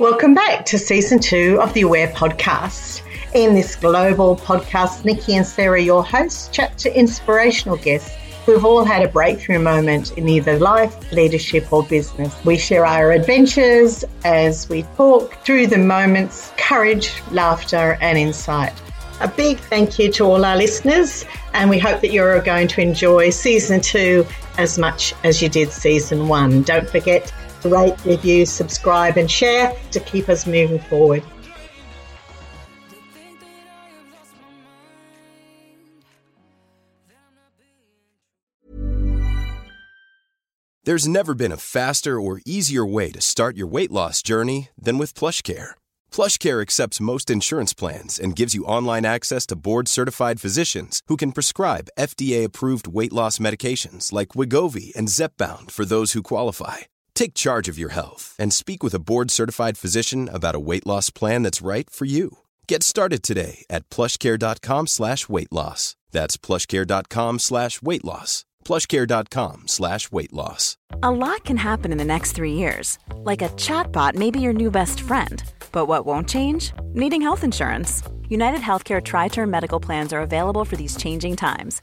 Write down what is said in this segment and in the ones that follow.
Welcome back to season two of the Aware podcast. In this global podcast, Nikki and Sarah, your hosts, chat to inspirational guests who've all had a breakthrough moment in either life, leadership, or business. We share our adventures as we talk through the moments, courage, laughter, and insight. A big thank you to all our listeners, and we hope that you're going to enjoy season two as much as you did season one. Don't forget rate, review, subscribe, and share to keep us moving forward. There's never been a faster or easier way to start your weight loss journey than with PlushCare. PlushCare accepts most insurance plans and gives you online access to board-certified physicians who can prescribe FDA-approved weight loss medications like Wegovy and Zepbound for those who qualify. Take charge of your health and speak with a board-certified physician about a weight loss plan that's right for you. Get started today at plushcare.com slash weight loss. That's plushcare.com slash weight loss. plushcare.com slash weight loss. A lot can happen in the next three years. Like a chatbot may be your new best friend. But what won't change? Needing health insurance. United Healthcare TriTerm Medical Plans are available for these changing times.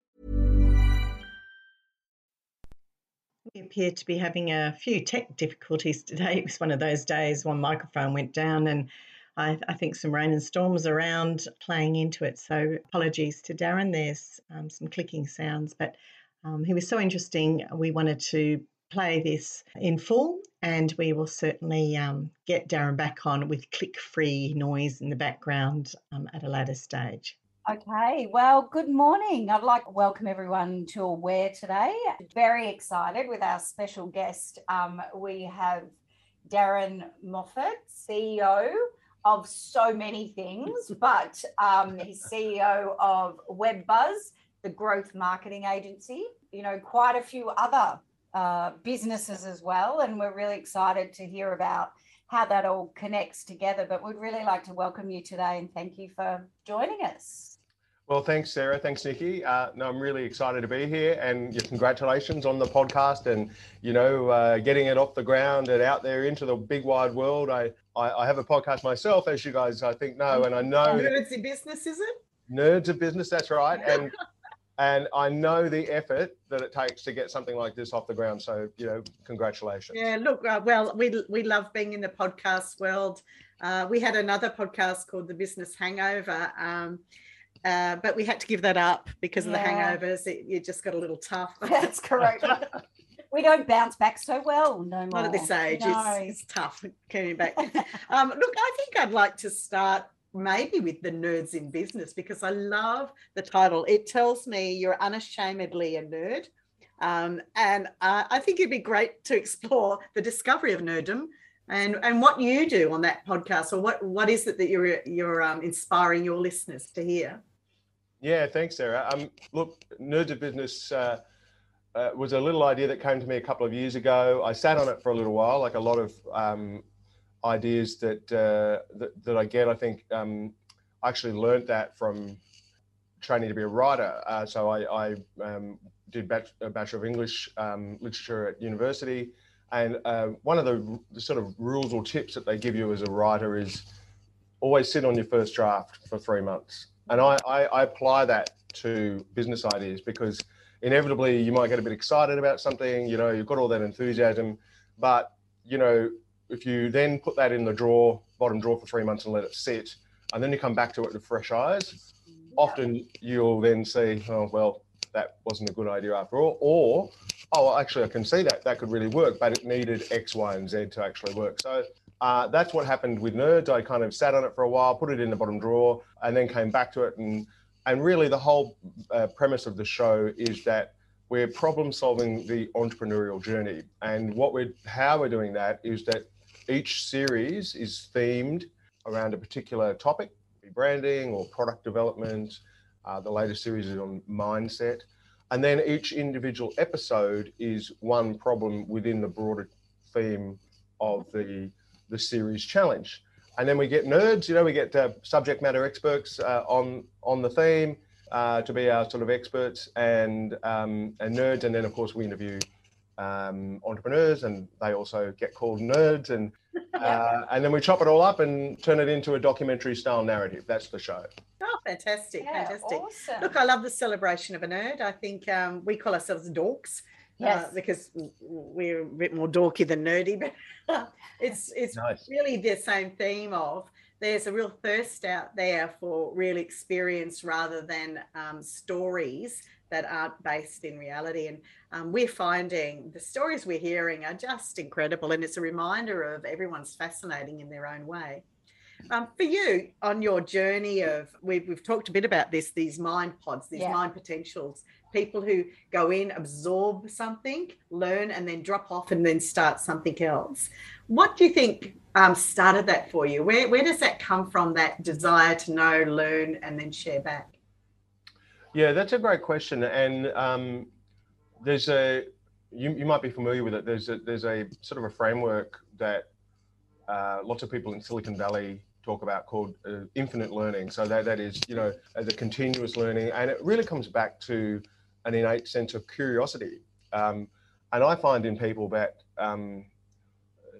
We appear to be having a few tech difficulties today. It was one of those days one microphone went down and I, I think some rain and storms around playing into it. So apologies to Darren. There's um, some clicking sounds, but um, he was so interesting. We wanted to play this in full, and we will certainly um, get Darren back on with click free noise in the background um, at a later stage. Okay, well, good morning. I'd like to welcome everyone to Aware today. Very excited with our special guest. Um, we have Darren Moffat, CEO of so many things, but um, he's CEO of WebBuzz, the growth marketing agency. You know, quite a few other uh, businesses as well, and we're really excited to hear about how that all connects together. But we'd really like to welcome you today and thank you for joining us. Well, thanks, Sarah. Thanks, Nikki. Uh, no, I'm really excited to be here, and your congratulations on the podcast and you know uh, getting it off the ground and out there into the big wide world. I, I, I have a podcast myself, as you guys I think know, and I know nerds in business, is it? Nerds of business. That's right, and and I know the effort that it takes to get something like this off the ground. So you know, congratulations. Yeah, look, uh, well, we we love being in the podcast world. Uh, we had another podcast called The Business Hangover. Um, uh, but we had to give that up because of yeah. the hangovers. It, it, just got a little tough. That's correct. we don't bounce back so well no more. Not at this age. No. It's, it's, tough coming back. um, look, I think I'd like to start maybe with the nerds in business because I love the title. It tells me you're unashamedly a nerd. Um, and uh, I think it'd be great to explore the discovery of nerddom and and what you do on that podcast, or what what is it that you're you're um, inspiring your listeners to hear? Yeah, thanks, Sarah. Um, look, Nerds of Business uh, uh, was a little idea that came to me a couple of years ago. I sat on it for a little while, like a lot of um, ideas that, uh, that, that I get. I think um, I actually learned that from training to be a writer. Uh, so I, I um, did a Bachelor of English um, Literature at university. And uh, one of the, the sort of rules or tips that they give you as a writer is always sit on your first draft for three months and I, I, I apply that to business ideas because inevitably you might get a bit excited about something, you know, you've got all that enthusiasm, but you know, if you then put that in the drawer, bottom drawer for three months and let it sit, and then you come back to it with fresh eyes, often you'll then see, oh well, that wasn't a good idea after all, or oh, actually, I can see that that could really work, but it needed X, Y, and Z to actually work. So uh, that's what happened with Nerds. I kind of sat on it for a while, put it in the bottom drawer, and then came back to it. And and really, the whole uh, premise of the show is that we're problem solving the entrepreneurial journey. And what we're how we're doing that is that each series is themed around a particular topic, branding or product development. Uh, the latest series is on mindset. And then each individual episode is one problem within the broader theme of the the series challenge. And then we get nerds, you know, we get uh, subject matter experts uh, on on the theme uh, to be our sort of experts and um, and nerds, and then of course we interview um, entrepreneurs, and they also get called nerds, and uh, and then we chop it all up and turn it into a documentary style narrative. That's the show. Oh, fantastic! Yeah, fantastic. awesome. Look, I love the celebration of a nerd. I think um, we call ourselves dorks. Yes. Uh, because we're a bit more dorky than nerdy, but it's it's Nice. really the same theme of there's a real thirst out there for real experience rather than um, stories that aren't based in reality. And um, we're finding the stories we're hearing are just incredible, and it's a reminder of everyone's fascinating in their own way. Um, for you, on your journey of, we've, we've talked a bit about this, these mind pods, these Yeah. mind potentials, people who go in, absorb something, learn, and then drop off and then start something else. What do you think um, started that for you? Where, where does that come from, that desire to know, learn, and then share back? Yeah, that's a great question. And um, there's a you, you might be familiar with it. There's a there's a sort of a framework that uh, lots of people in Silicon Valley talk about called uh, infinite learning. So that that is you know as a continuous learning, and it really comes back to an innate sense of curiosity. Um, and I find in people that um,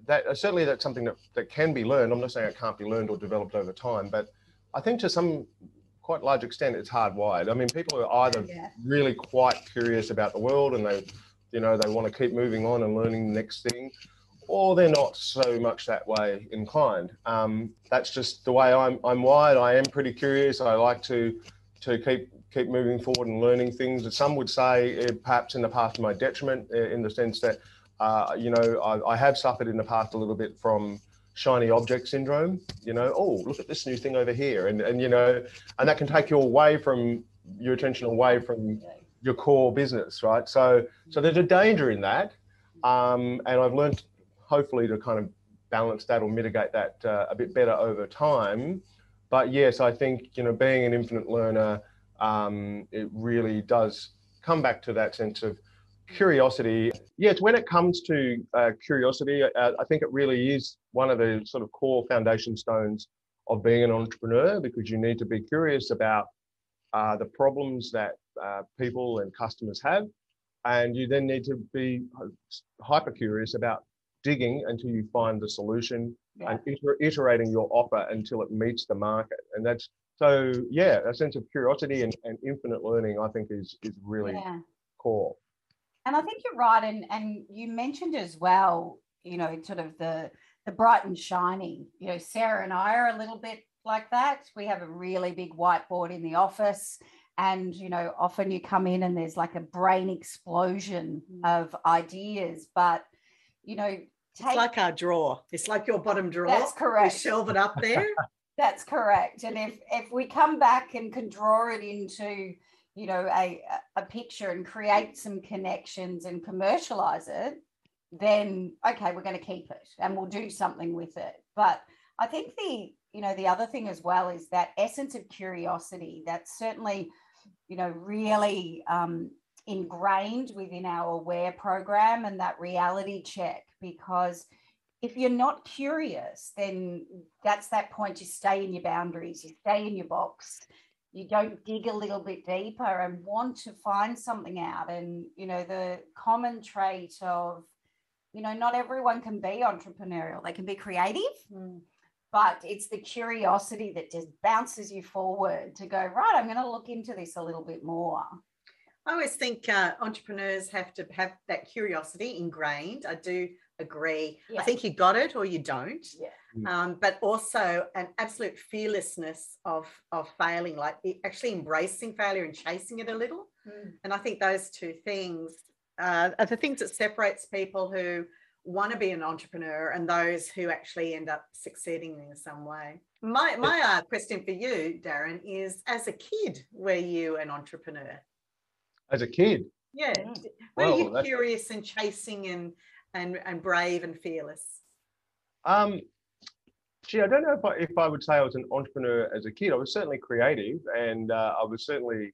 that uh, certainly that's something that, that can be learned. I'm not saying it can't be learned or developed over time, but I think to some quite large extent it's hardwired. I mean, people are either Yeah. really quite curious about the world and they, you know, they want to keep moving on and learning the next thing, or they're not so much that way inclined. Um, that's just the way I'm. I'm wired. I am pretty curious. I like to to keep keep moving forward and learning things. And some would say, uh, perhaps in the past, to my detriment, uh, in the sense that, uh, you know, I, I have suffered in the past a little bit from shiny object syndrome. You know, oh, look at this new thing over here, and and you know, and that can take you away from your attention away from your core business, right? So so there's a danger in that, um, and I've learned hopefully to kind of balance that or mitigate that uh, a bit better over time. But yes, I think you know being an infinite learner, um, it really does come back to that sense of curiosity. Yes, when it comes to uh, curiosity, uh, I think it really is one of the sort of core foundation stones of being an entrepreneur because you need to be curious about uh, the problems that uh, people and customers have, and you then need to be hyper curious about digging until you find the solution Yeah. and iter- iterating your offer until it meets the market. And that's so yeah, a sense of curiosity and, and infinite learning, I think, is is really Yeah. core. And I think you're right. And and you mentioned as well, you know, sort of the the bright and shiny. You know, Sarah and I are a little bit like that. We have a really big whiteboard in the office. And you know, often you come in and there's like a brain explosion mm-hmm. of ideas. But you know, It's like our drawer. It's like your bottom drawer. That's correct. We shelve it up there. That's correct. And if if we come back and can draw it into, you know, a a picture and create some connections and commercialize it, then okay, we're going to keep it and we'll do something with it. But I think the you know the other thing as well is that essence of curiosity. That's certainly, you know, really um, ingrained within our aware program and that reality check because if you're not curious, then that's that point you stay in your boundaries, you stay in your box, you don't dig a little bit deeper and want to find something out. And, you know, the common trait of, you know, not everyone can be entrepreneurial, they can be creative, but it's the curiosity that just bounces you forward to go, right, I'm going to look into this a little bit more. I always think uh, entrepreneurs have to have that curiosity ingrained. I do agree. Yeah. I think you got it or you don't. Yeah. Mm. Um, but also an absolute fearlessness of of failing, like actually embracing failure and chasing it a little. Mm. And I think those two things uh, are the things that separates people who want to be an entrepreneur and those who actually end up succeeding in some way. My my uh, question for you, Darren, is: As a kid, were you an entrepreneur? As a kid, yeah. Were well, you curious and chasing and and and brave and fearless? Um, gee, I don't know if I, if I would say I was an entrepreneur as a kid. I was certainly creative, and uh, I was certainly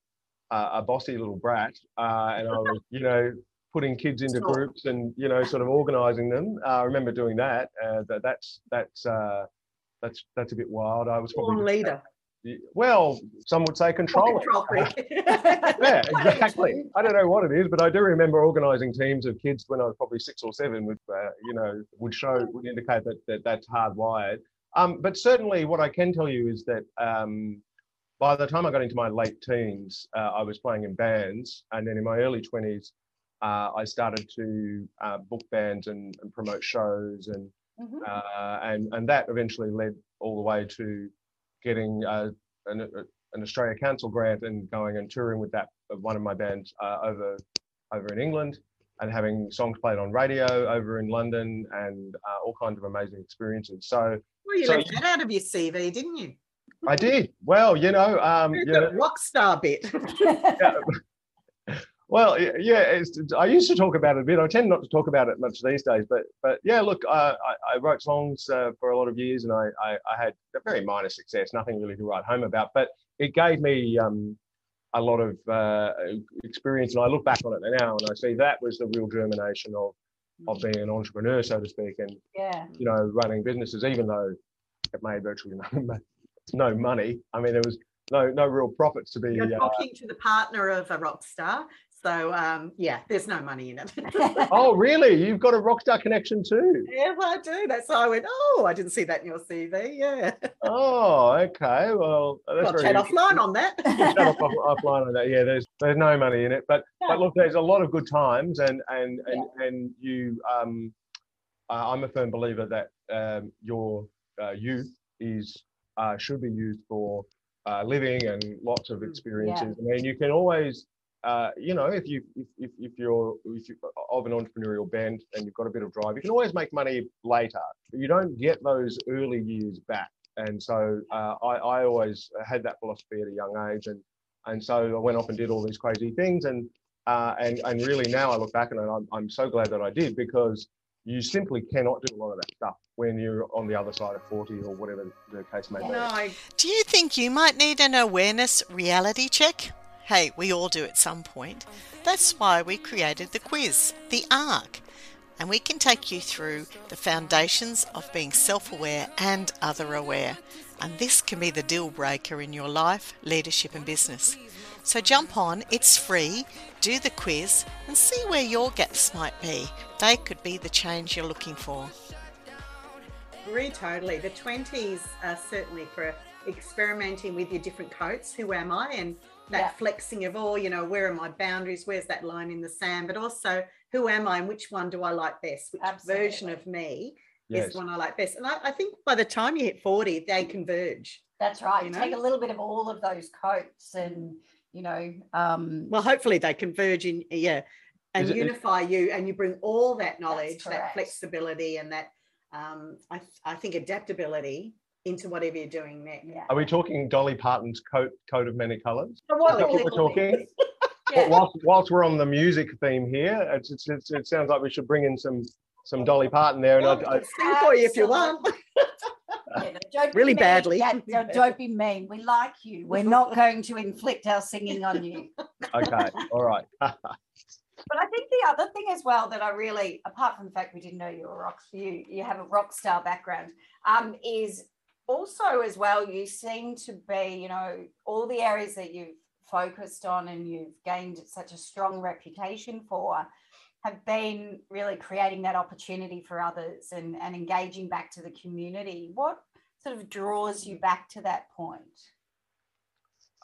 uh, a bossy little brat, uh, and I was, you know, putting kids into sure. groups and you know, sort of organising them. Uh, I remember doing that. Uh, that that's that's uh, that's that's a bit wild. I was probably leader. Well, some would say controller. Control yeah, exactly. I don't know what it is, but I do remember organising teams of kids when I was probably six or seven. With uh, you know, would show would indicate that, that that's hardwired. Um, but certainly, what I can tell you is that um, by the time I got into my late teens, uh, I was playing in bands, and then in my early twenties, uh, I started to uh, book bands and, and, promote shows, and mm-hmm. Uh, and and that eventually led all the way to getting uh, an, an, Australia Council grant and going and touring with that one of my bands uh, over over in England and having songs played on radio over in London and uh, all kinds of amazing experiences. So, well, you so, left that out of your CV, didn't you? I did. Well, you know, um, you know, rock star bit. yeah, well, yeah, I used to talk about it a bit. I tend not to talk about it much these days, but but yeah, look, I, I wrote songs uh, for a lot of years, and I, I, I had a very minor success, nothing really to write home about, but it gave me um, a lot of uh, experience, and I look back on it now, and I see that was the real germination of of being an entrepreneur, so to speak, and yeah, you know, running businesses, even though it made virtually no, no money. I mean, there was no no real profits to be. You're uh, talking uh, to the partner of a rock star, so um, yeah, there's no money in it. oh, really? You've got a rockstar connection too? Yeah, I do. That's why I went. Oh, I didn't see that in your CV. Yeah. Oh, okay. Well, that's I'll chat offline on that. chat off, offline on that. Yeah, there's there's no money in it, but but look, there's a lot of good times, and and and yeah. and you. Um, uh, I'm a firm believer that um, your uh, youth is uh, should be used for uh, living and lots of mm, experiences. Yeah. I mean, you can always uh, you know, if you if, if you're if you of an entrepreneurial bent and you've got a bit of drive, you can always make money later. You don't get those early years back. And so uh, I, I always had that philosophy at a young age, and and so I went off and did all these crazy things, and uh, and and really now I look back and I'm I'm so glad that I did because you simply cannot do a lot of that stuff when you're on the other side of 40 or whatever the case may be. No. Do you think you might need an awareness reality check? Hey, we all do at some point. That's why we created the quiz, the ARC, and we can take you through the foundations of being self aware and other aware. And this can be the deal breaker in your life, leadership, and business. So jump on, it's free, do the quiz, and see where your gaps might be. They could be the change you're looking for. Agree totally. The 20s are certainly for experimenting with your different coats. Who am I? And that yeah. flexing of all, oh, you know, where are my boundaries? Where's that line in the sand? But also, who am I and which one do I like best? Which Absolutely. version of me yes. is the one I like best? And I, I, think by the time you hit 40, they converge. That's right. You know? Take a little bit of all of those coats and, you know. Um, well, hopefully they converge in, yeah, and unify you and you bring all that knowledge, that flexibility and that, um, I, I think, adaptability into whatever you're doing next. Yeah. Are we talking Dolly Parton's coat coat of many colours? what, what we're talking? yeah. whilst, whilst we're on the music theme here, it's, it's, it's, it sounds like we should bring in some some Dolly Parton there. And I, I sing for you if you want. yeah, really badly. Yeah, no, don't be mean. We like you. We're not going to inflict our singing on you. okay. All right. But I think the other thing as well that I really, apart from the fact we didn't know you were rock, you you have a rock star background, um, is also as well you seem to be you know all the areas that you've focused on and you've gained such a strong reputation for have been really creating that opportunity for others and, and engaging back to the community. What sort of draws you back to that point?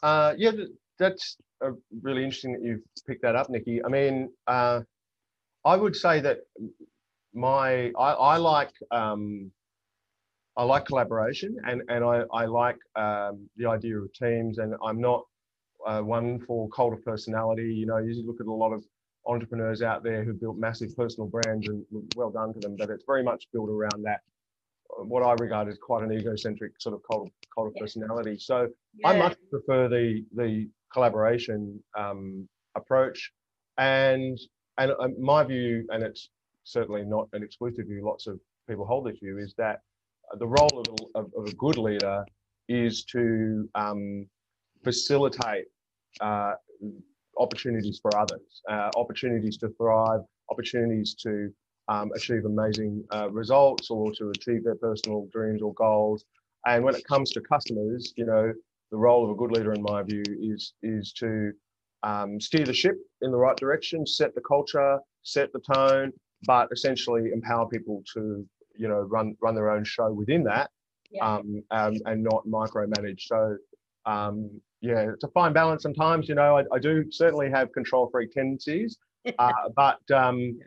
Uh, yeah that's really interesting that you've picked that up nikki. I mean uh, i would say that my i, I like um, I like collaboration and, and I, I like um, the idea of teams and I'm not uh, one for cult of personality. You know, you look at a lot of entrepreneurs out there who built massive personal brands and well done to them, but it's very much built around that what I regard as quite an egocentric sort of cult, cult of yeah. personality. So yeah. I much prefer the the collaboration um, approach, and and uh, my view, and it's certainly not an exclusive view. Lots of people hold this view is that the role of of a good leader is to um, facilitate uh, opportunities for others, uh, opportunities to thrive, opportunities to um, achieve amazing uh, results or to achieve their personal dreams or goals. And when it comes to customers, you know, the role of a good leader, in my view, is is to um, steer the ship in the right direction, set the culture, set the tone, but essentially empower people to, you know, run run their own show within that, yeah. um, um, and not micromanage. So, um, yeah, it's a fine balance. Sometimes, you know, I, I do certainly have control freak tendencies, uh, but um,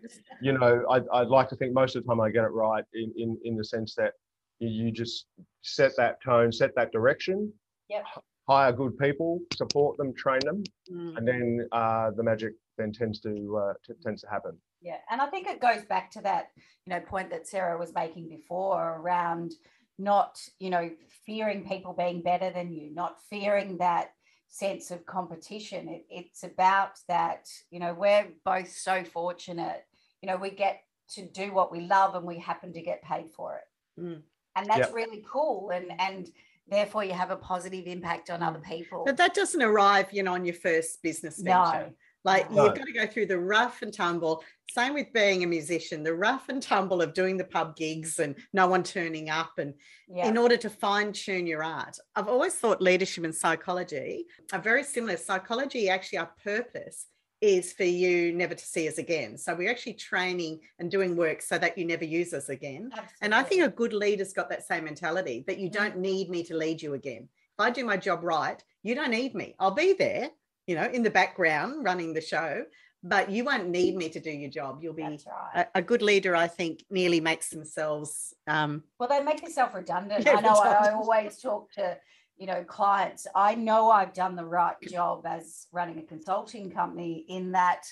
you know, I'd, I'd, like to think most of the time I get it right in in, in the sense that you, just set that tone, set that direction. Yep. Hire good people, support them, train them, mm. and then uh, the magic then tends to uh, t- tends to happen. Yeah, and I think it goes back to that you know point that Sarah was making before around not you know fearing people being better than you, not fearing that sense of competition. It, it's about that, you know, we're both so fortunate, you know, we get to do what we love and we happen to get paid for it. Mm. And that's yep. really cool. And, and, therefore you have a positive impact on other people. But that doesn't arrive, you know, on your first business venture. No. Like no. you've got to go through the rough and tumble. Same with being a musician, the rough and tumble of doing the pub gigs and no one turning up, and yeah. in order to fine tune your art. I've always thought leadership and psychology are very similar. Psychology, actually, our purpose is for you never to see us again. So we're actually training and doing work so that you never use us again. Absolutely. And I think a good leader's got that same mentality that you mm. don't need me to lead you again. If I do my job right, you don't need me. I'll be there you know, in the background running the show, but you won't need me to do your job. You'll be right. a, a, good leader, I think, nearly makes themselves. Um, well, they make themselves redundant. Yeah, I know redundant. I always talk to, you know, clients. I know I've done the right job as running a consulting company in that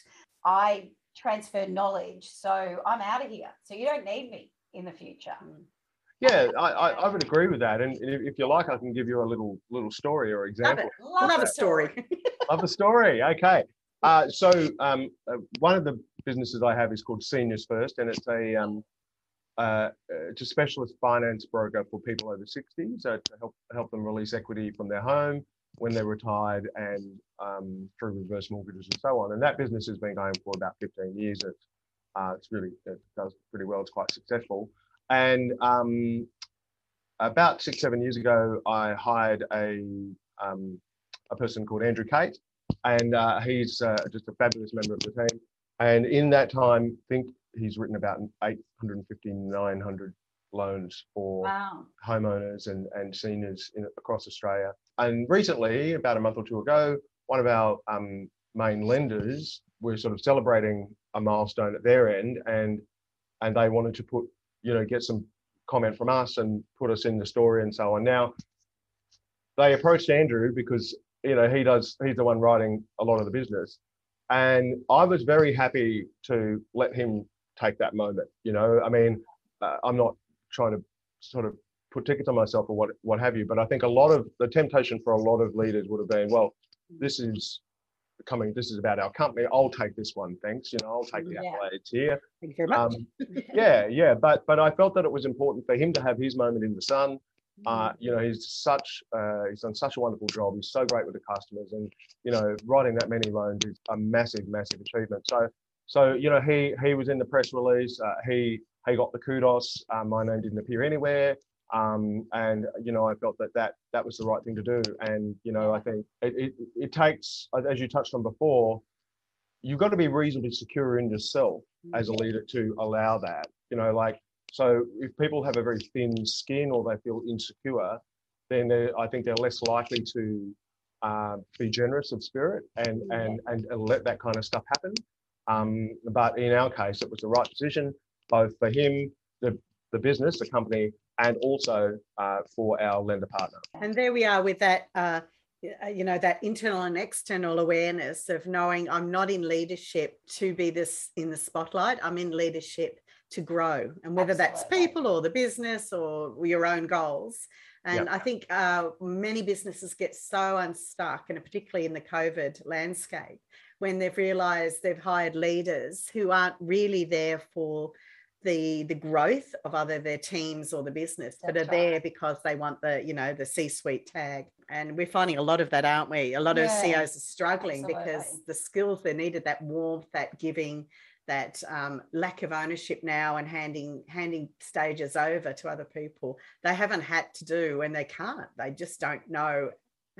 I transfer knowledge. So I'm out of here. So you don't need me in the future. Mm. Yeah, I, I, I, would agree with that. And if you like, I can give you a little little story or example. Love, it. Love a story. Love a story. Okay. Uh, so um, uh, one of the businesses I have is called Seniors First, and it's a um, uh, it's a specialist finance broker for people over 60 so to help help them release equity from their home when they're retired and um, through reverse mortgages and so on. And that business has been going for about 15 years. It's, uh, it's really it does pretty well. It's quite successful. And um, about six, seven years ago, I hired a, um, a person called Andrew Kate, and uh, he's uh, just a fabulous member of the team. And in that time, I think he's written about 850, 900 loans for wow. homeowners and, and seniors in, across Australia. And recently, about a month or two ago, one of our um, main lenders, we're sort of celebrating a milestone at their end, and and they wanted to put you know, get some comment from us and put us in the story and so on. Now, they approached Andrew because you know he does he's the one writing a lot of the business, and I was very happy to let him take that moment. You know, I mean, uh, I'm not trying to sort of put tickets on myself or what what have you, but I think a lot of the temptation for a lot of leaders would have been, well, this is coming, this is about our company. I'll take this one, thanks. You know, I'll take the yeah. accolades here. Thank you very much. Um, yeah, yeah, but but I felt that it was important for him to have his moment in the sun. Uh, mm. you know, he's such uh, he's done such a wonderful job. He's so great with the customers, and you know, writing that many loans is a massive, massive achievement. So, so you know, he he was in the press release. Uh, he he got the kudos. Uh, my name didn't appear anywhere. Um, and you know, I felt that that that was the right thing to do. And you know, I think it, it, it takes, as you touched on before, you've got to be reasonably secure in yourself as a leader to allow that. You know, like so, if people have a very thin skin or they feel insecure, then I think they're less likely to uh, be generous of spirit and, and and let that kind of stuff happen. Um, but in our case, it was the right decision, both for him, the the business, the company, and also uh, for our lender partner. And there we are with that. Uh, you know that internal and external awareness of knowing i'm not in leadership to be this in the spotlight i'm in leadership to grow and whether Absolutely. that's people or the business or your own goals and yep. i think uh, many businesses get so unstuck and particularly in the covid landscape when they've realized they've hired leaders who aren't really there for the the growth of either their teams or the business That's but are right. there because they want the you know the c-suite tag and we're finding a lot of that aren't we a lot yeah. of ceos are struggling Absolutely. because the skills they needed that warmth that giving that um, lack of ownership now and handing handing stages over to other people they haven't had to do and they can't they just don't know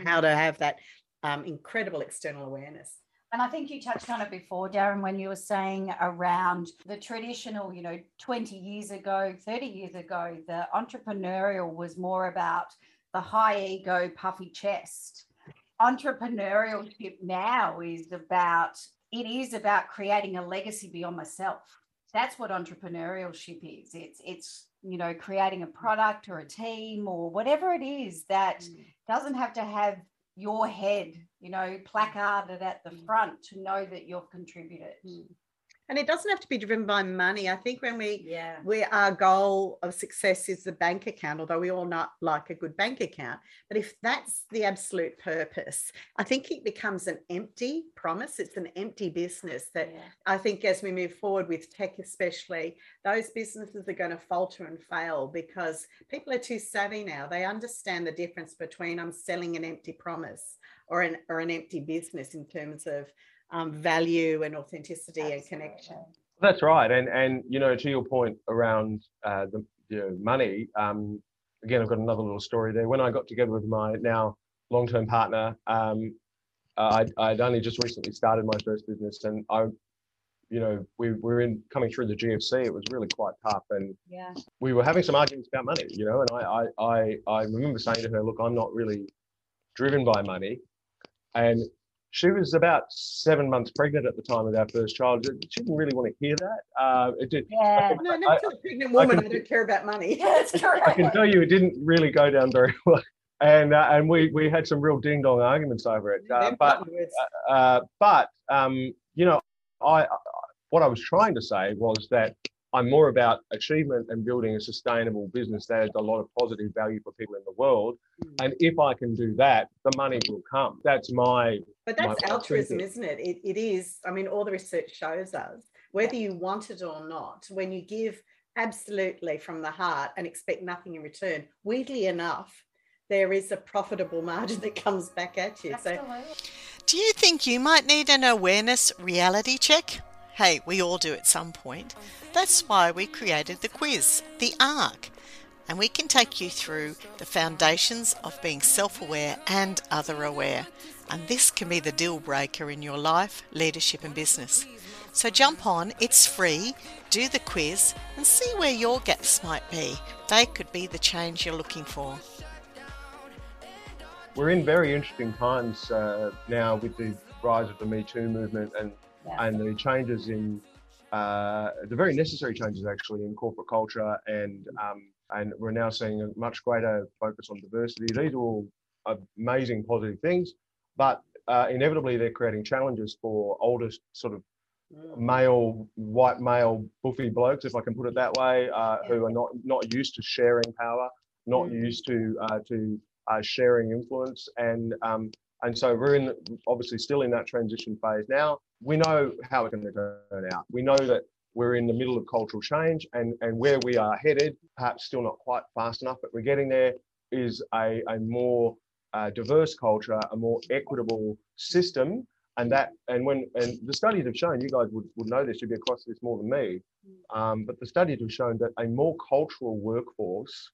how to have that um, incredible external awareness and I think you touched on it before, Darren, when you were saying around the traditional, you know, 20 years ago, 30 years ago, the entrepreneurial was more about the high ego, puffy chest. Entrepreneurship now is about, it is about creating a legacy beyond myself. That's what entrepreneurship is. It's, it's, you know, creating a product or a team or whatever it is that mm. doesn't have to have your head, you know, placarded at the mm. front to know that you've contributed. Mm. And it doesn't have to be driven by money. I think when we yeah. we our goal of success is the bank account although we all not like a good bank account. But if that's the absolute purpose i think it becomes an empty promise. It's an empty business that yeah. i think as we move forward with tech especially those businesses are going to falter and fail because people are too savvy now. They understand the difference between i'm selling an empty promise or an or an empty business in terms of um, value and authenticity Absolutely. and connection. That's right, and and you know to your point around uh, the you know, money. Um, again, I've got another little story there. When I got together with my now long-term partner, um, I'd, I'd only just recently started my first business, and I, you know, we were in coming through the GFC. It was really quite tough, and yeah. we were having some arguments about money. You know, and I, I, I, I remember saying to her, "Look, I'm not really driven by money," and she was about seven months pregnant at the time of our first child. She didn't really want to hear that. Uh, it did. Yeah, I, no, not a pregnant woman. I, can, I, don't care about money. Yeah, that's correct. I can tell you, it didn't really go down very well, and uh, and we we had some real ding dong arguments over it. Uh, but uh, uh, but um, you know, I what I was trying to say was that I'm more about achievement and building a sustainable business that has a lot of positive value for people in the world. Mm. And if I can do that, the money will come. That's my. But that's my altruism, isn't it? it? It is. I mean, all the research shows us, whether you want it or not, when you give absolutely from the heart and expect nothing in return, weirdly enough, there is a profitable margin that comes back at you. Absolutely. So, do you think you might need an awareness reality check? Hey, we all do at some point. That's why we created the quiz, the ARC, and we can take you through the foundations of being self aware and other aware. And this can be the deal breaker in your life, leadership, and business. So jump on, it's free, do the quiz, and see where your gaps might be. They could be the change you're looking for. We're in very interesting times uh, now with the rise of the Me Too movement and yeah. and the changes in uh, the very necessary changes actually in corporate culture and um, and we're now seeing a much greater focus on diversity. These are all amazing positive things, but uh, inevitably they're creating challenges for older sort of male, white male, buffy blokes, if I can put it that way, uh, who are not not used to sharing power, not mm. used to uh, to uh, sharing influence, and um, and so we're in obviously still in that transition phase now we know how it's going to turn out. We know that we're in the middle of cultural change and, and where we are headed, perhaps still not quite fast enough, but we're getting there, is a, a more uh, diverse culture, a more equitable system. And that, and when, and the studies have shown, you guys would, would know this, you'd be across this more than me, um, but the studies have shown that a more cultural workforce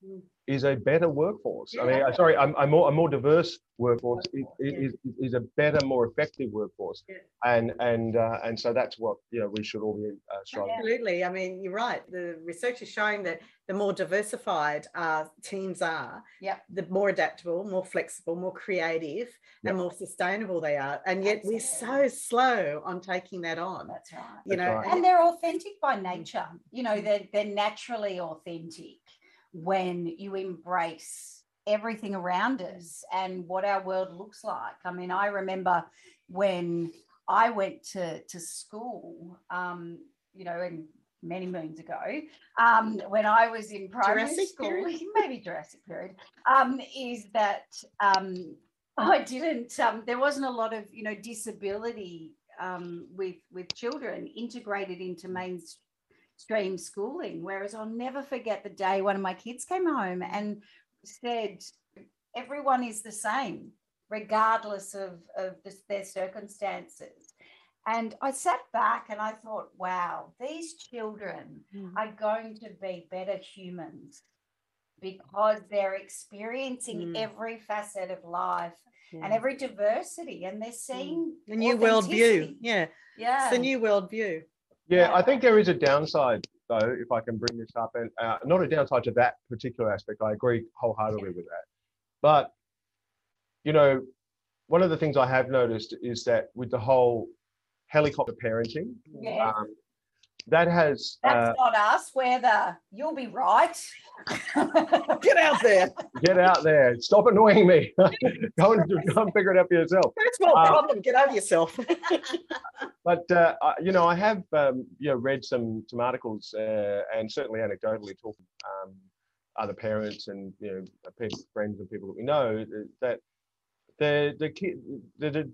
is a better workforce. I mean, sorry, a, a, more, a more diverse workforce is, is, is, a better, more effective workforce. And and uh, and so that's what you know we should all be uh, striving. Absolutely. I mean, you're right. The research is showing that the more diversified uh, teams are, yeah, the more adaptable, more flexible, more creative, and more sustainable they are. And yet Absolutely. we're so slow on taking that on. That's right. You that's know, right. and they're authentic by nature. You know, they're they're naturally authentic when you embrace everything around us and what our world looks like. I mean, I remember when I went to to school, um, you know, and many moons ago, um, when I was in primary Jurassic school, period. maybe Jurassic period, um, is that um, I didn't. Um, there wasn't a lot of you know disability um, with with children integrated into mainstream schooling. Whereas I'll never forget the day one of my kids came home and said, "Everyone is the same, regardless of of the, their circumstances." And I sat back and I thought, wow, these children Mm. are going to be better humans because they're experiencing Mm. every facet of life and every diversity and they're seeing the new worldview. authenticity. Yeah, Yeah. it's the new worldview. Yeah, I think there is a downside though, if I can bring this up, and uh, not a downside to that particular aspect. I agree wholeheartedly with that. But you know, one of the things I have noticed is that with the whole helicopter parenting, Yeah. um, that has That's uh, not us. We're the you'll be right. Get out there. get out there, stop annoying me, go and go and figure it out for yourself. First world Uh, problem. Get over yourself. But uh, I- you know, I have um, you know read some some articles uh, and certainly anecdotally talking um, other parents and you know people, friends and people that we know that the the kid the, the,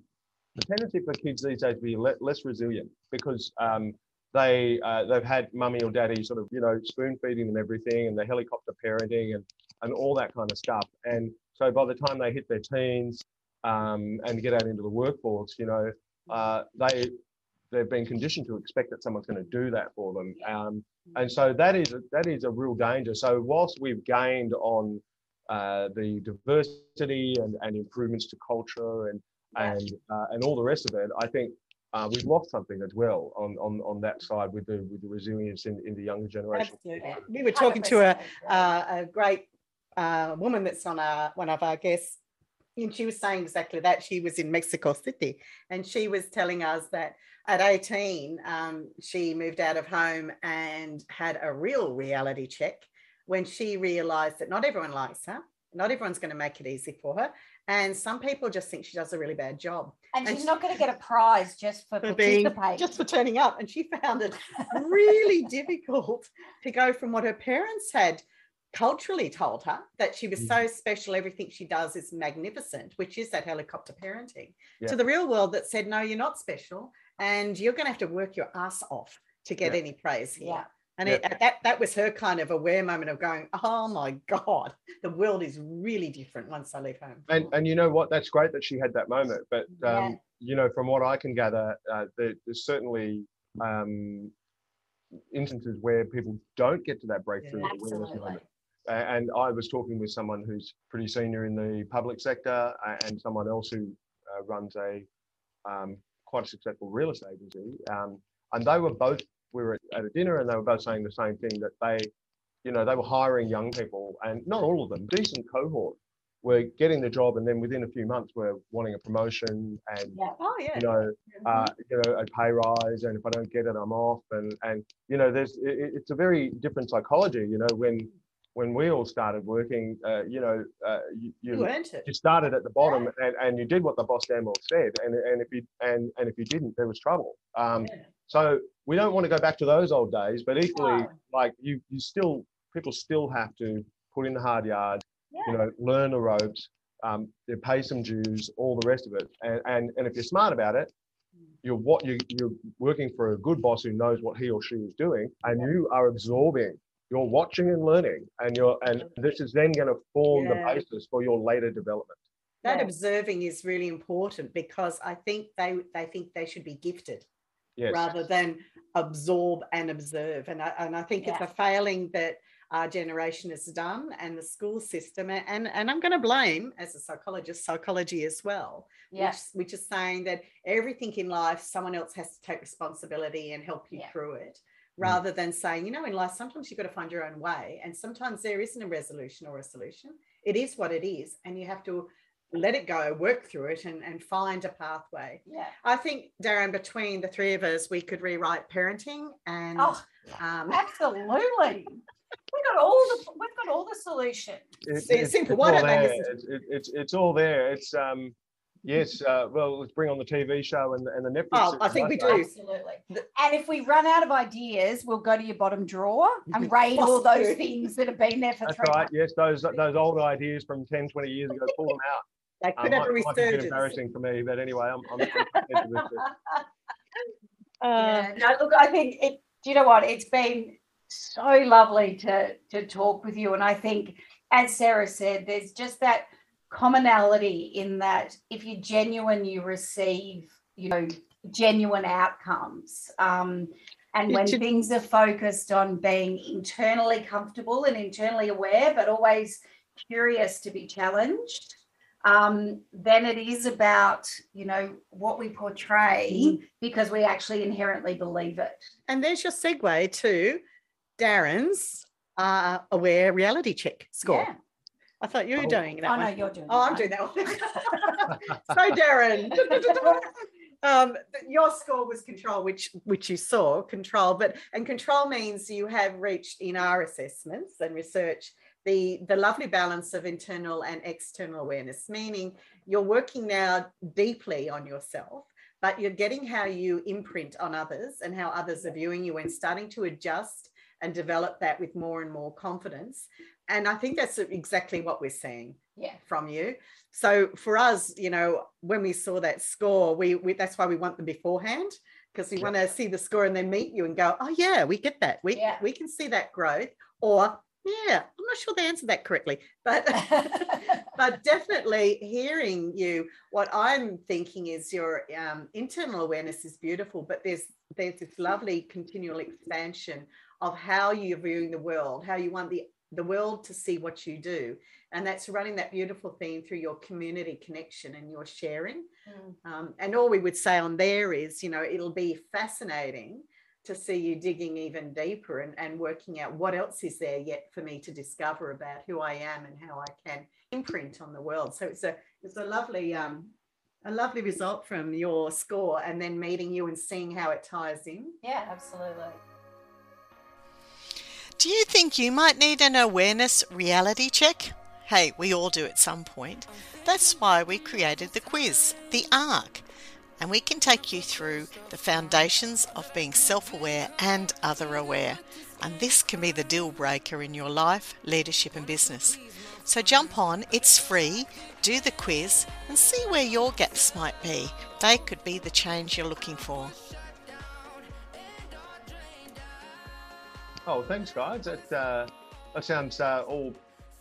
the tendency for kids these days to be le- less resilient because um, they uh, they've had mummy or daddy sort of you know spoon feeding them everything and the helicopter parenting and and all that kind of stuff and so by the time they hit their teens um, and get out into the workforce you know uh, they they've been conditioned to expect that someone's going to do that for them. Um, and so that is that is a real danger. So whilst we've gained on uh, the diversity and, and improvements to culture and and uh, and all the rest of it, I think uh, we've lost something as well on, on, on that side with the with the resilience in, in the younger generation. Absolutely. We were talking to a, uh, a great uh, woman that's on our, one of our guests, and she was saying exactly that. She was in Mexico City, and she was telling us that at 18, um, she moved out of home and had a real reality check when she realized that not everyone likes her, not everyone's going to make it easy for her, and some people just think she does a really bad job and and she's she- not going to get a prize just for, for being participating. just for turning up and she found it really difficult to go from what her parents had culturally told her that she was so mm. special everything she does is magnificent which is that helicopter parenting Yeah. to the real world that said no you're not special and you're going to have to work your ass off to get Yeah. any praise here Yeah. And Yeah. it, that that was her kind of aware moment of going oh my god the world is really different once i leave home And and you know what? That's great that she had that moment. But um, Yeah. you know, from what I can gather, uh, there, there's certainly um, instances where people don't get to that breakthrough awareness moment. And I was talking with someone who's pretty senior in the public sector and someone else who uh, runs a um, quite a successful real estate agency. Um, and they were both, we were at a dinner and they were both saying the same thing that they, you know, they were hiring young people and not all of them, decent cohort were getting the job and then within a few months were wanting a promotion and Yeah. oh yeah. you know uh, you know a pay rise and if I don't get it I'm off. And and you know there's it, it- it's a very different psychology you know when when we all started working uh, you know uh, you, you you it. you started at the bottom and, and you did what the boss damn well said and, and if you and, and if you didn't there was trouble. Um, so we don't want to go back to those old days but equally No. like you you still people still have to put in the hard yards Yeah. you know learn the ropes um, you pay some dues all the rest of it. And and, and if you're smart about it you're what you, you're working for a good boss who knows what he or she is doing and you are absorbing you're watching and learning and you're and this is then going to form the basis for your later development. That Yeah. observing is really important because I think they they think they should be gifted yes rather than absorb and observe. And I, and I think Yeah. it's a failing that our generation has done and the school system. And, and I'm going to blame, as a psychologist, psychology as well, Yeah. which, which is saying that everything in life, someone else has to take responsibility and help you Yeah. through it. Mm. Rather than saying, you know, in life, sometimes you've got to find your own way. And sometimes there isn't a resolution or a solution. It is what it is. And you have to let it go, work through it, and, and find a pathway. Yeah. I think, Darren, between the three of us, we could rewrite parenting and Oh, um, absolutely. We've got all the we've got all the solution. It- It's simple. It's Why all don't they there. listen It's, it- it's it's all there. It's um yes. Uh, well, let's bring on the TV show and the, and the Netflix. Oh, I think we say. do. Absolutely. And if we run out of ideas, we'll go to your bottom drawer and raid all those things that have been there for That's three right. months. Yes, those those old ideas from 10, 20 years ago. Pull them out. They Um, could have a might, might a resurgence. embarrassing for me, but anyway, I'm. I'm, I'm prepared to listen. yeah. No, look, I think it. Do you know what? It's been so lovely to to talk with you, and I think, as Sarah said, there's just that commonality in that if you're genuine, you receive, you know, genuine outcomes. Um, and when It- things are focused on being internally comfortable and internally aware, but always curious to be challenged, um, then it is about, you know, what we portray because we actually inherently believe it. And there's your segue to Darren's uh, aware reality check score. Yeah. I thought you were Oh. doing that Oh, no, you're doing Oh, that I'm one. doing that one. so Darren, um, your score was control, which which you saw control, but and control means you have reached in our assessments and research the the lovely balance of internal and external awareness, meaning you're working now deeply on yourself, but you're getting how you imprint on others and how others are viewing you and starting to adjust and develop that with more and more confidence. And I think that's exactly what we're seeing Yeah. from you. So for us, you know, when we saw that score, we, we that's why we want them beforehand because we Yeah. want to see the score and then meet you and go, oh yeah, we get that. We Yeah. we can see that growth. Or yeah, I'm not sure they answered that correctly, but but definitely hearing you, what I'm thinking is your um, internal awareness is beautiful, but there's there's this lovely continual expansion of how you're viewing the world, how you want the the world to see what you do, and that's running that beautiful theme through your community connection and your sharing. Mm. Um, and all we would say on there is, you know, it'll be fascinating to see you digging even deeper and, and working out what else is there yet for me to discover about who I am and how I can imprint on the world. So it's a it's a lovely um, a lovely result from your score and then meeting you and seeing how it ties in. yeah, absolutely. Do you think you might need an awareness reality check? Hey, we all do at some point. That's why we created the quiz, the ARC, and we can take you through the foundations of being self aware and other aware. And this can be the deal breaker in your life, leadership, and business. So jump on, it's free, do the quiz, and see where your gaps might be. They could be the change you're looking for. Oh, thanks, guys. That uh, that sounds uh, all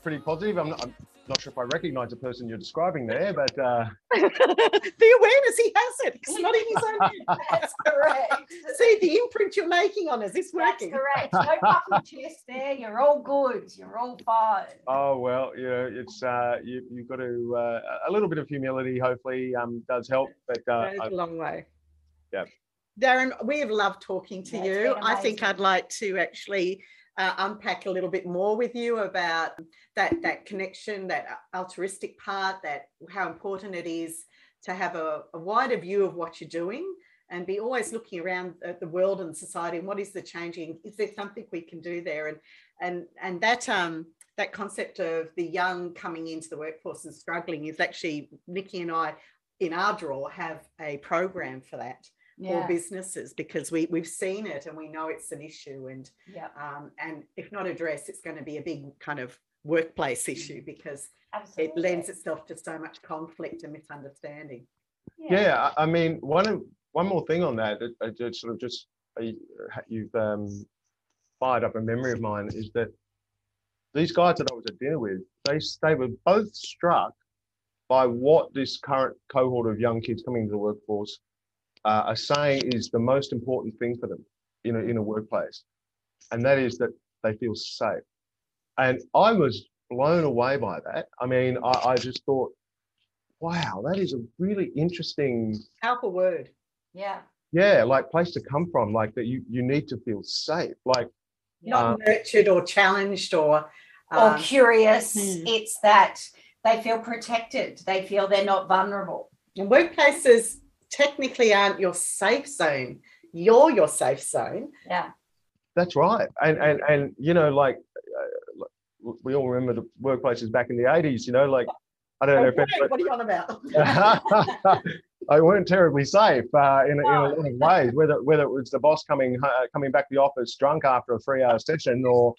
pretty positive. I'm not, I'm not sure if I recognise the person you're describing there, but uh, the awareness, he has it. It's not in his own head. That's correct. See the imprint you're making on us. It's working. That's working. correct. No puffy chest there. You're all good. You're all fine. oh well, you know, it's uh, you, you've got to uh, a little bit of humility. Hopefully, um, does help. But uh, goes I- a long way. Yeah. Darren, we have loved talking to Yeah, you. I think. I'd like to actually uh, unpack a little bit more with you about that that connection, that altruistic part, that how important it is to have a, a wider view of what you're doing and be always looking around at the world and society and what is the changing? Is there something we can do there? And and and that um that concept of the young coming into the workforce and struggling is actually Nikki and I in our draw have a program for that Yeah. for businesses because we we've seen it and we know it's an issue and Yeah. um, and if not addressed it's going to be a big kind of workplace issue because Absolutely. it lends itself to so much conflict and misunderstanding yeah, I I mean, one of one more thing on that, that I just sort of just uh, you've um, fired up a memory of mine is that these guys that I was at dinner with, they they were both struck by what this current cohort of young kids coming into the workforce uh, are saying is the most important thing for them in a, in a workplace, and that is that they feel safe. And I was blown away by that. I mean, I, I just thought, wow, that is a really interesting, powerful word Yeah. yeah, like place to come from. Like that, you you need to feel safe. Like not Um, nurtured or challenged or Or um, curious. hmm. It's that they feel protected. They feel they're not vulnerable. and workplaces technically aren't your safe zone you're your safe zone Yeah. That's right, and and and you know, like uh, we all remember the workplaces back in the 80s, you know, like, I don't know Okay, if what are you on about? I weren't terribly safe uh, in, in a lot of ways. Whether whether it was the boss coming uh, coming back to the office drunk after a three hour session or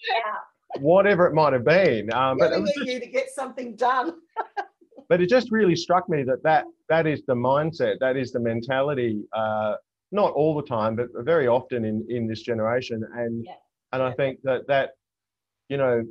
whatever it might have been. Um, but, it Yelling was at you to get something done. but it just really struck me that that that is the mindset, that is the mentality. Uh, not all the time, but very often in in this generation. And Yeah. and I think that that you know.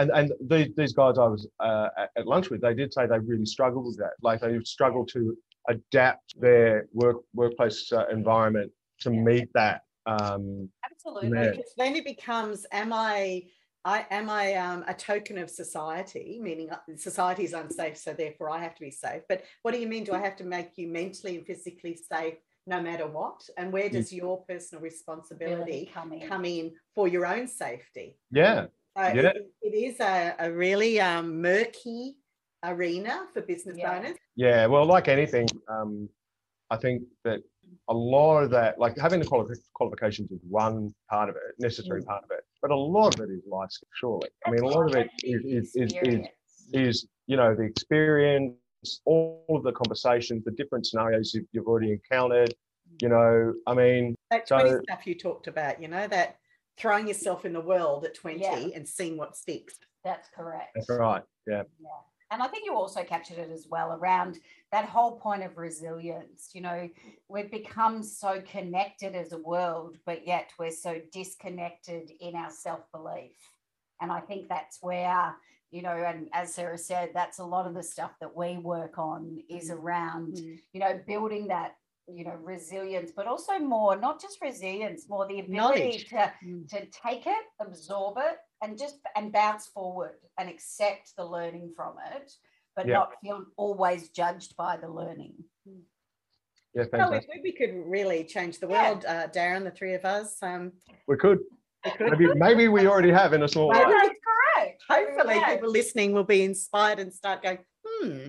And, and these, these guys I was uh, at, lunch with, they did say they really struggled with that. Like they struggled to adapt their work workplace uh, environment to meet that. Um, Absolutely. Yeah. Because then it becomes, am I, I am I um, a token of society, meaning uh, society is unsafe, so therefore I have to be safe. But what do you mean? Do I have to make you mentally and physically safe no matter what? And where does your personal responsibility come in. come in for your own safety? yeah, So Yeah. it, it is a, a really um, murky arena for business Yeah. owners. yeah. Well, like anything, um, I think that a lot of that, like having the quali- qualifications is one part of it, necessary part of it, but a lot of it is life skill, surely. I mean, a lot of it is is, is, is, is you know the experience, all of the conversations, the different scenarios you've, you've already encountered. You know, I mean, That So- 20 stuff you talked about, you know, that throwing yourself in the world at 20 Yeah. and seeing what sticks. That's correct. that's right. Yeah, Yeah. And I think you also captured it as well around that whole point of resilience. You know, we've become so connected as a world, but yet we're so disconnected in our self belief. And I think that's where, you know, and as Sarah said, that's a lot of the stuff that we work on is around, you know, building that, you know, resilience, but also more, not just resilience, more the ability Knowledge. to Mm. to take it, absorb it, and just and bounce forward and accept the learning from it, but Yeah. not feel always judged by the learning. yeah, Well, we, we could really change the Yeah. world, uh, Darren, the three of us. Um, We could. we could. Maybe, maybe we already have in a small way. That's correct. Hopefully, Yeah. people listening will be inspired and start going, hmm,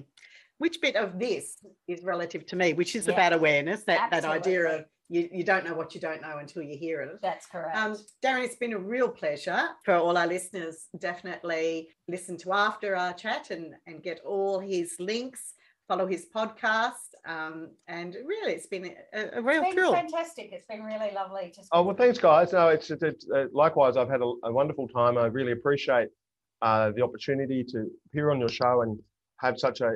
which bit of this is relative to me, which is Yeah. about awareness, that, that idea of you, you don't know what you don't know until you hear it. That's correct. Um, Darren, it's been a real pleasure for all our listeners. Definitely listen to after our chat and, and get all his links, follow his podcast. Um, and really, it's been a, a real it's been thrill. fantastic. It's been really lovely to Oh well, thanks, guys. No, it's, it's, it's uh, likewise. I've had a, a wonderful time. I really appreciate uh, the opportunity to appear on your show and have such a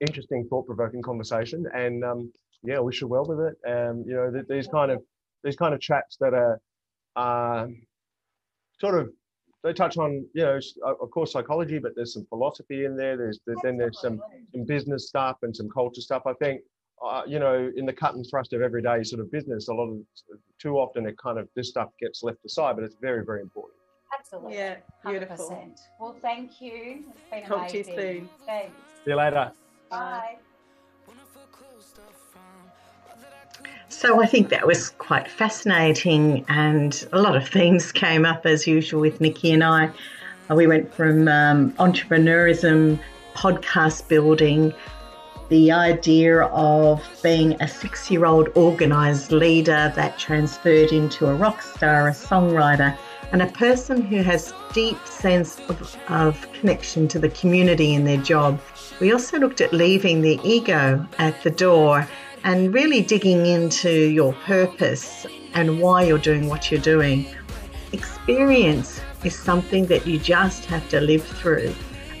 interesting, thought-provoking conversation. And um, yeah, I wish you well with it. Um, you know, th- these kind of these kind of chats that are um sort of they touch on you know of of course psychology, but there's some philosophy in there. There's there, then there's some some business stuff and some culture stuff. I think, uh, you know, in the cut and thrust of everyday sort of business, a lot of too often it kind of this stuff gets left aside, but it's very, very important. Absolutely. Yeah, beautiful. 100%. Well, thank you. It's been Talk to you soon. Thanks. See you later. Bye. So I think that was quite fascinating, and a lot of themes came up as usual with Nikki and I. We went from um, entrepreneurism, podcast building, the idea of being a six year old organised leader that transferred into a rock star, a songwriter, and a person who has deep sense of, of connection to the community in their job. We also looked at leaving the ego at the door and really digging into your purpose and why you're doing what you're doing. Experience is something that you just have to live through,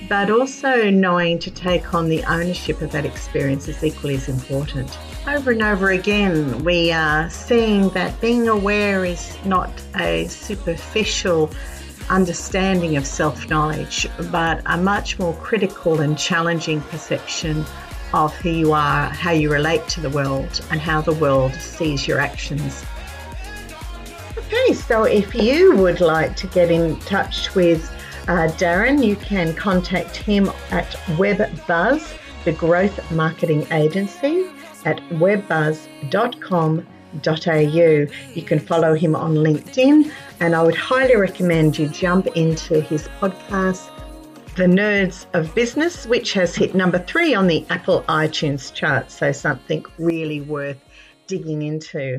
but also knowing to take on the ownership of that experience is equally as important. Over and over again, we are seeing that being aware is not a superficial understanding of self knowledge, but a much more critical and challenging perception of who you are, how you relate to the world, and how the world sees your actions. Okay, so if you would like to get in touch with uh, Darren, you can contact him at WebBuzz, the growth marketing agency, at webbuzz.com.au. You can follow him on LinkedIn, and I would highly recommend you jump into his podcast, The Nerds of Business, which has hit number three on the Apple iTunes chart. So, something really worth digging into.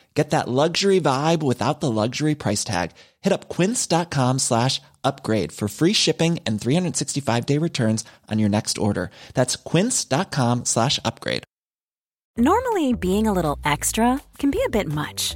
Get that luxury vibe without the luxury price tag. Hit up quince.com slash upgrade for free shipping and 365 day returns on your next order. That's quince.com slash upgrade. Normally, being a little extra can be a bit much,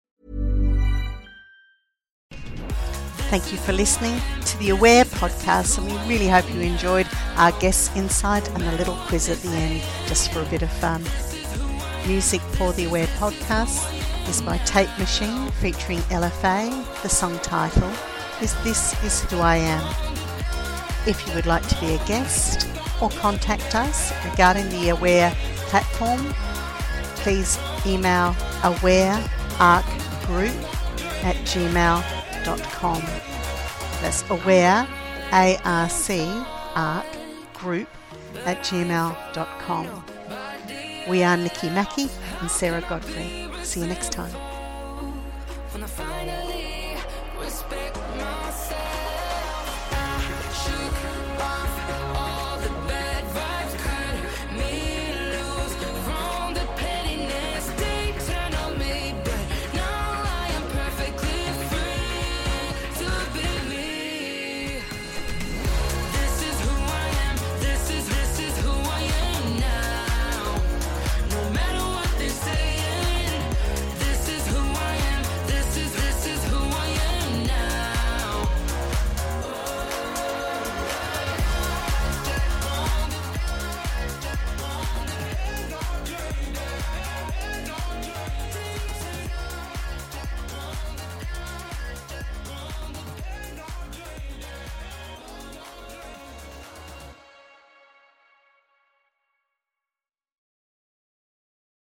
Thank you for listening to the Aware podcast, and we really hope you enjoyed our guest insight and the little quiz at the end, just for a bit of fun. Music for the Aware podcast is by Tape Machine featuring LFA. The song title is This Is Who I Am. If you would like to be a guest or contact us regarding the Aware platform, please email awarearcgroup at gmail.com. That's aware, A-R-C, arc, group at gmail.com. We are Nikki Mackey and Sarah Godfrey. See you next time.